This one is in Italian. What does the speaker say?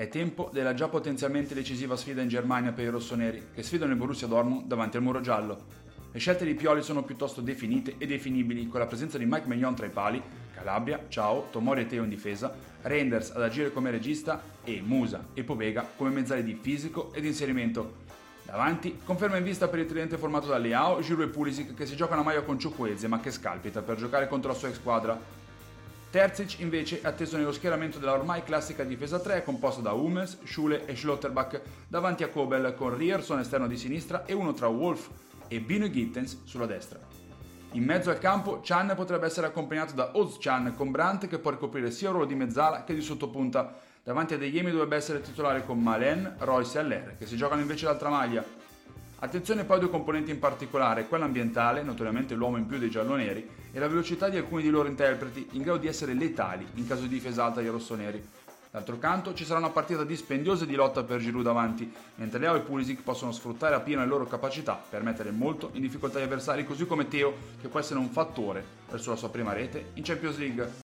È tempo della già potenzialmente decisiva sfida in Germania per i rossoneri, che sfidano il Borussia Dortmund davanti al muro giallo. Le scelte di Pioli sono piuttosto definite e definibili, con la presenza di Mike Maignan tra i pali, Calabria, Ciao, Tomori e Teo in difesa, Reinders ad agire come regista e Musa e Povega come mezzali di fisico ed inserimento. Davanti, conferma in vista per il tridente formato da Leao, Giroud e Pulisic che si giocano a maglia con Ciukwueze ma che scalpita per giocare contro la sua squadra Terzic invece è atteso nello schieramento della ormai classica difesa 3 composta da Hummels, Schule e Schlotterbach davanti a Kobel con Rierson esterno di sinistra e uno tra Wolf e Bino Gittens sulla destra. In mezzo al campo Chan potrebbe essere accompagnato da Oz Chan con Brandt che può ricoprire sia il ruolo di mezzala che di sottopunta. Davanti a De Jemi dovrebbe essere titolare con Malen, Royce e Aller che si giocano invece l'altra maglia. Attenzione poi a due componenti in particolare, quella ambientale, notoriamente l'uomo in più dei gialloneri, e la velocità di alcuni di loro interpreti, in grado di essere letali in caso di difesa alta ai rossoneri. D'altro canto ci sarà una partita dispendiosa di lotta per Giroud davanti, mentre Leo e Pulisic possono sfruttare appieno le loro capacità per mettere molto in difficoltà gli avversari, così come Teo, che può essere un fattore verso la sua prima rete in Champions League.